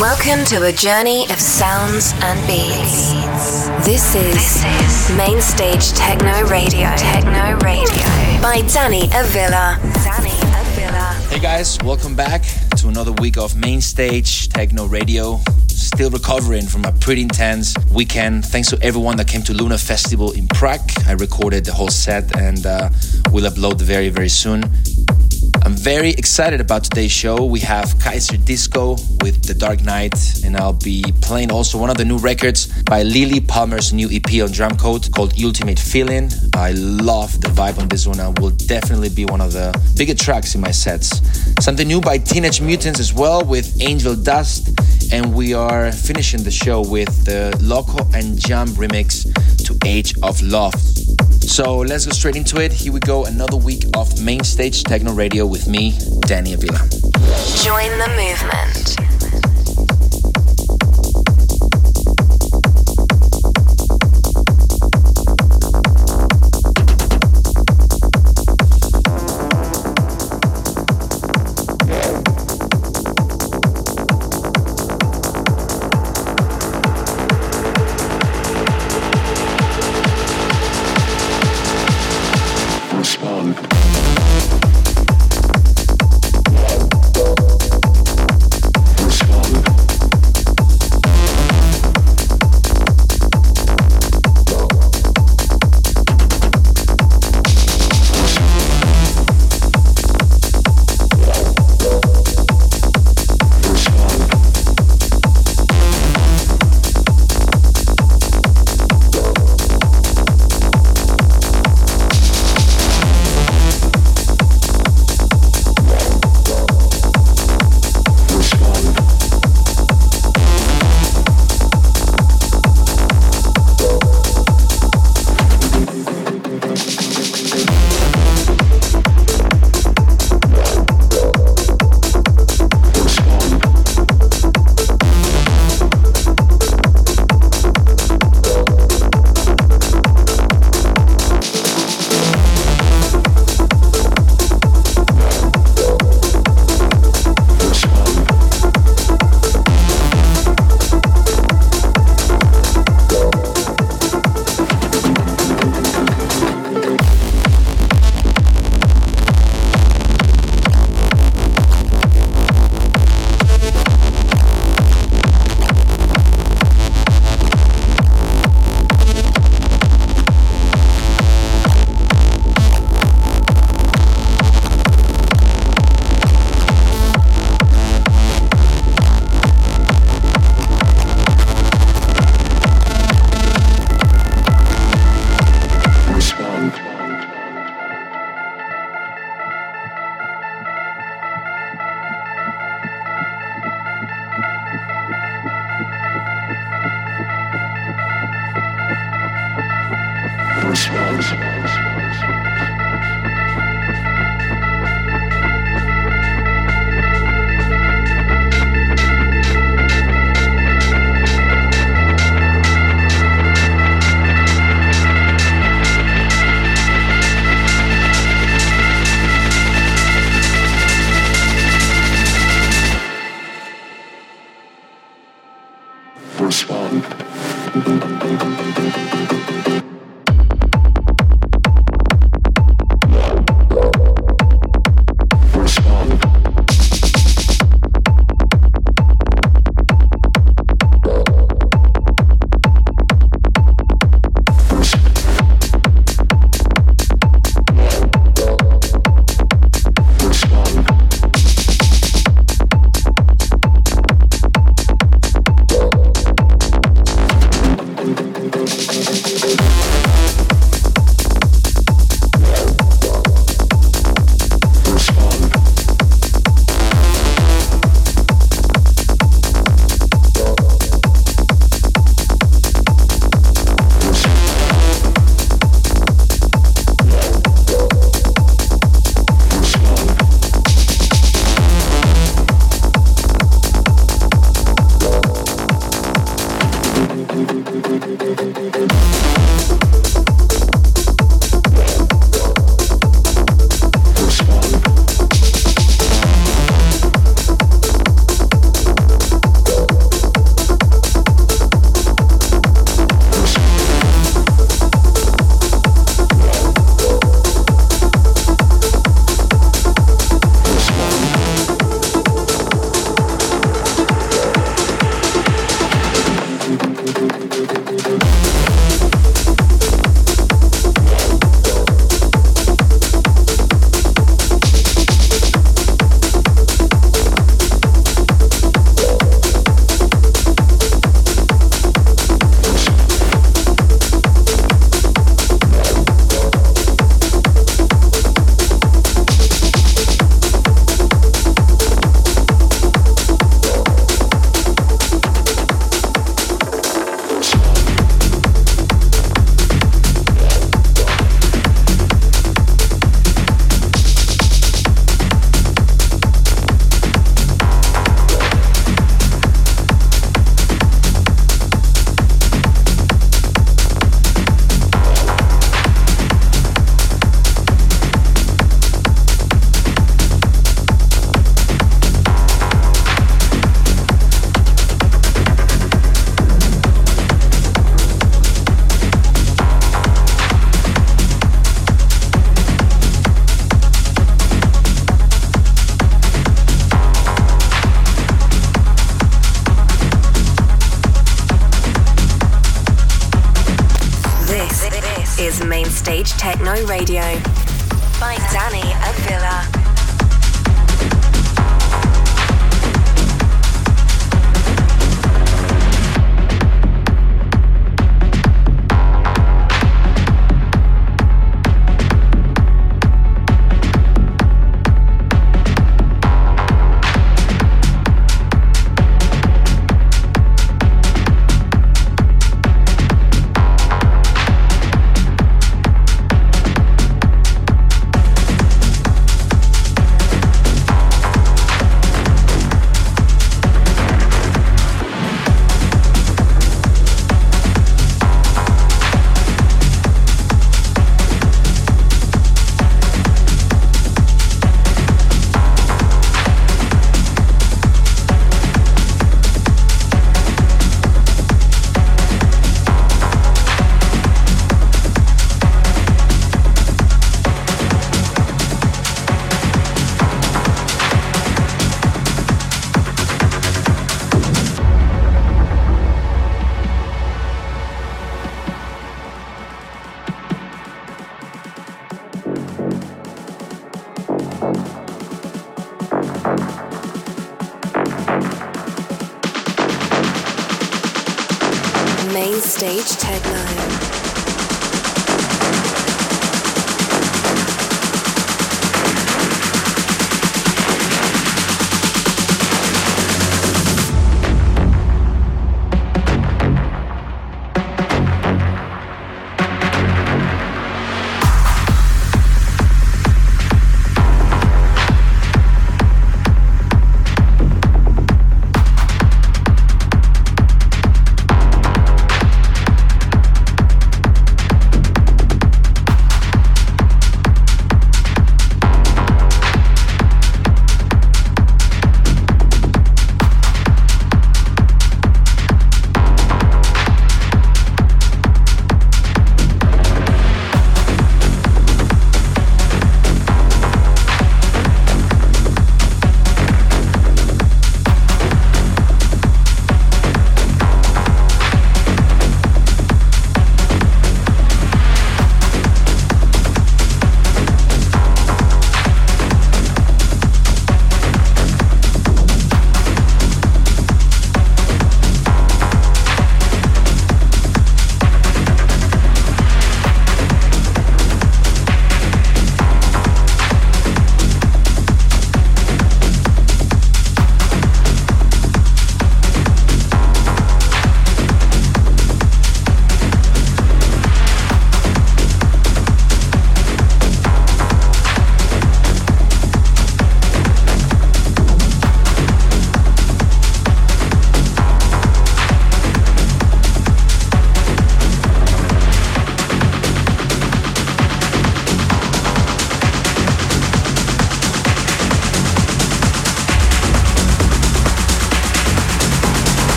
Welcome to a journey of sounds and beats. This is, this is Mainstage Techno Radio. Techno Radio by Danny Avila. Danny Avila. Hey guys, welcome back to another week of Mainstage Techno Radio. Still recovering from a pretty intense weekend. Thanks to everyone that came to Luna Festival in Prague. I recorded the whole set and uh, will upload very, very soon. I'm very excited about today's show. We have Kaiserdisco with The Dark Knight, and I'll be playing also one of the new records by Lilly Palmer's new EP on Drumcode called Ultimate Feeling. I love the vibe on this one and will definitely be one of the bigger tracks in my sets. Something new by Teenage Mutants as well with Angel Dust, and we are finishing the show with the Loco and Jump remix to Age of Love. So let's go straight into it. Here we go, another week of Main Stage Techno Radio with me, Danny Avila. Join the movement. swan.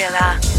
hela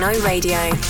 No radio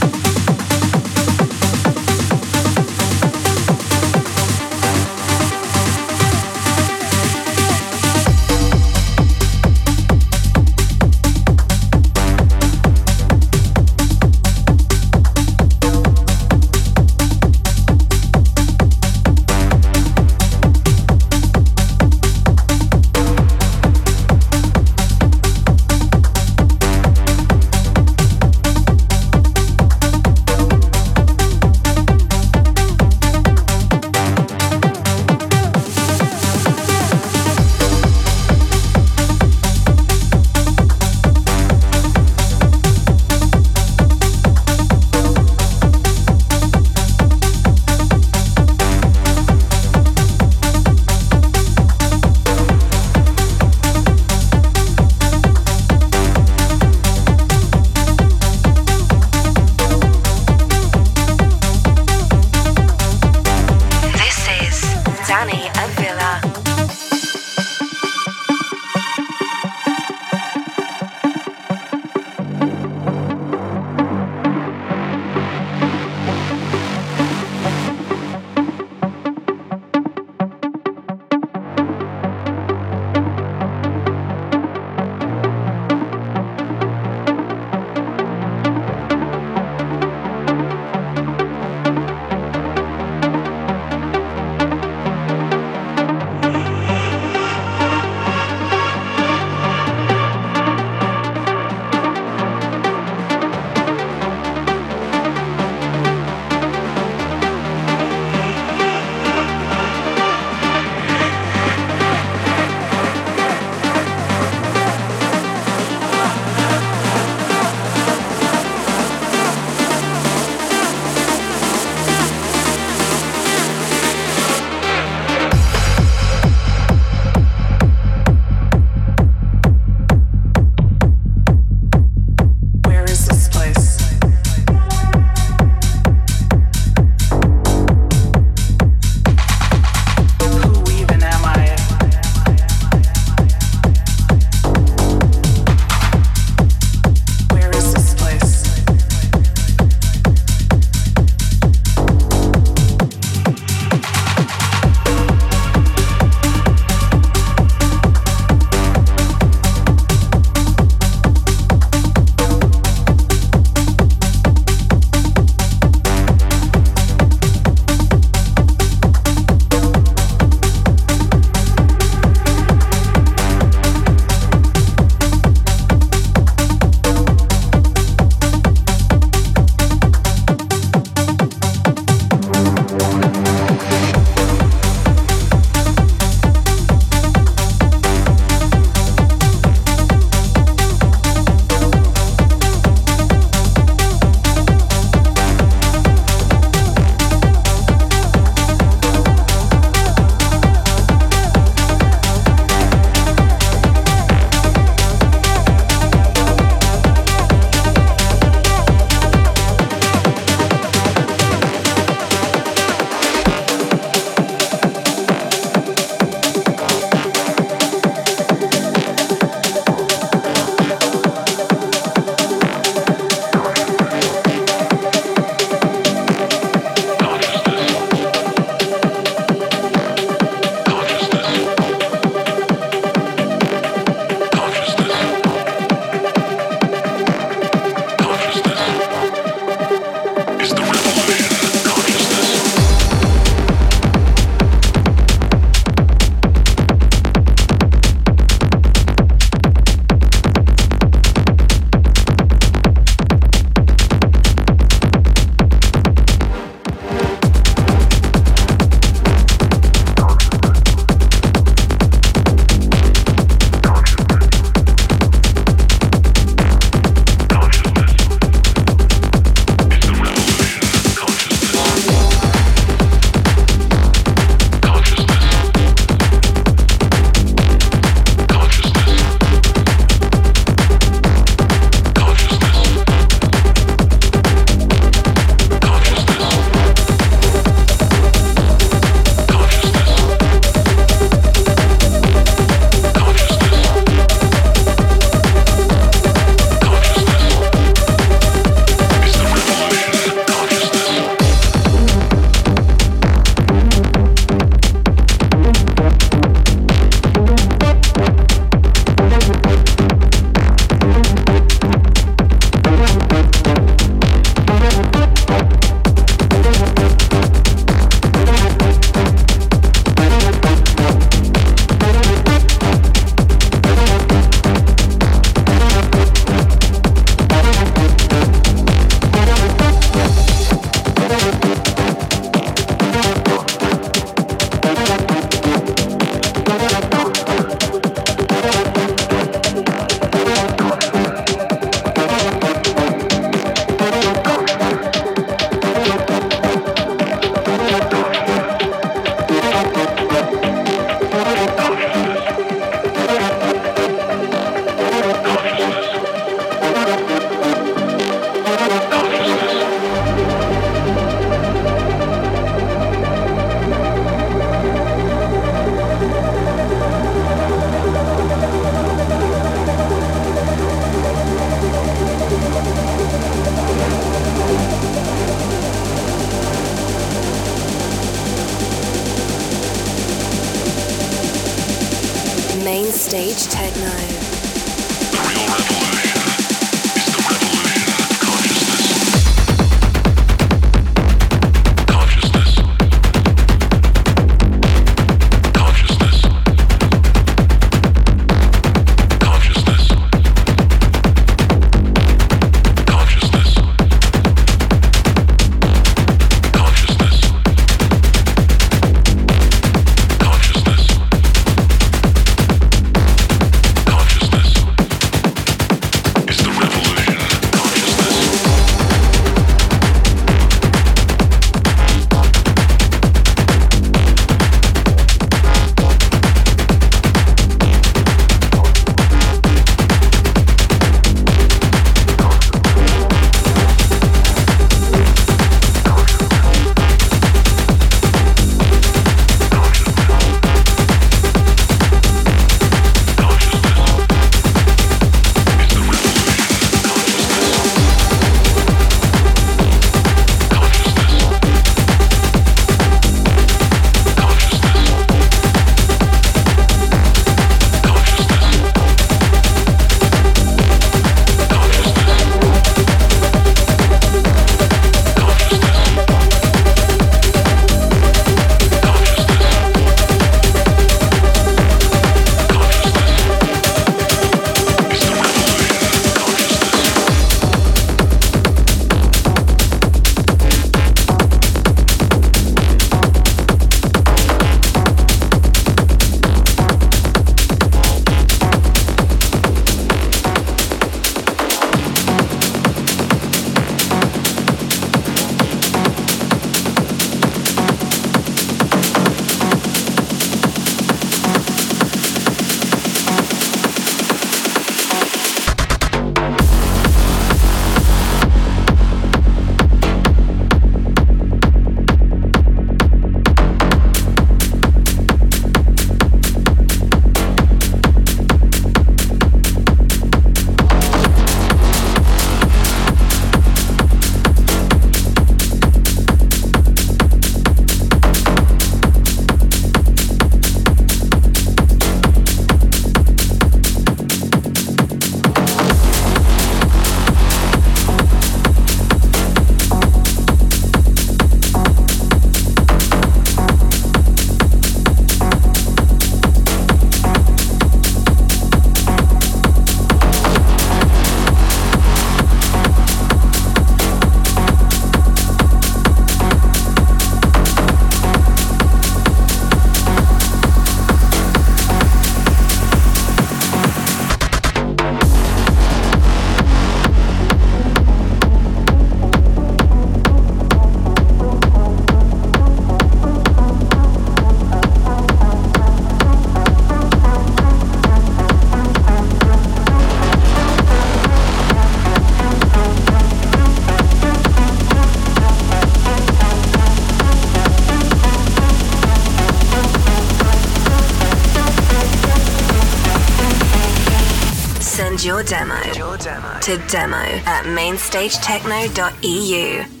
to demo at mainstagetechno.eu.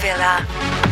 Villa.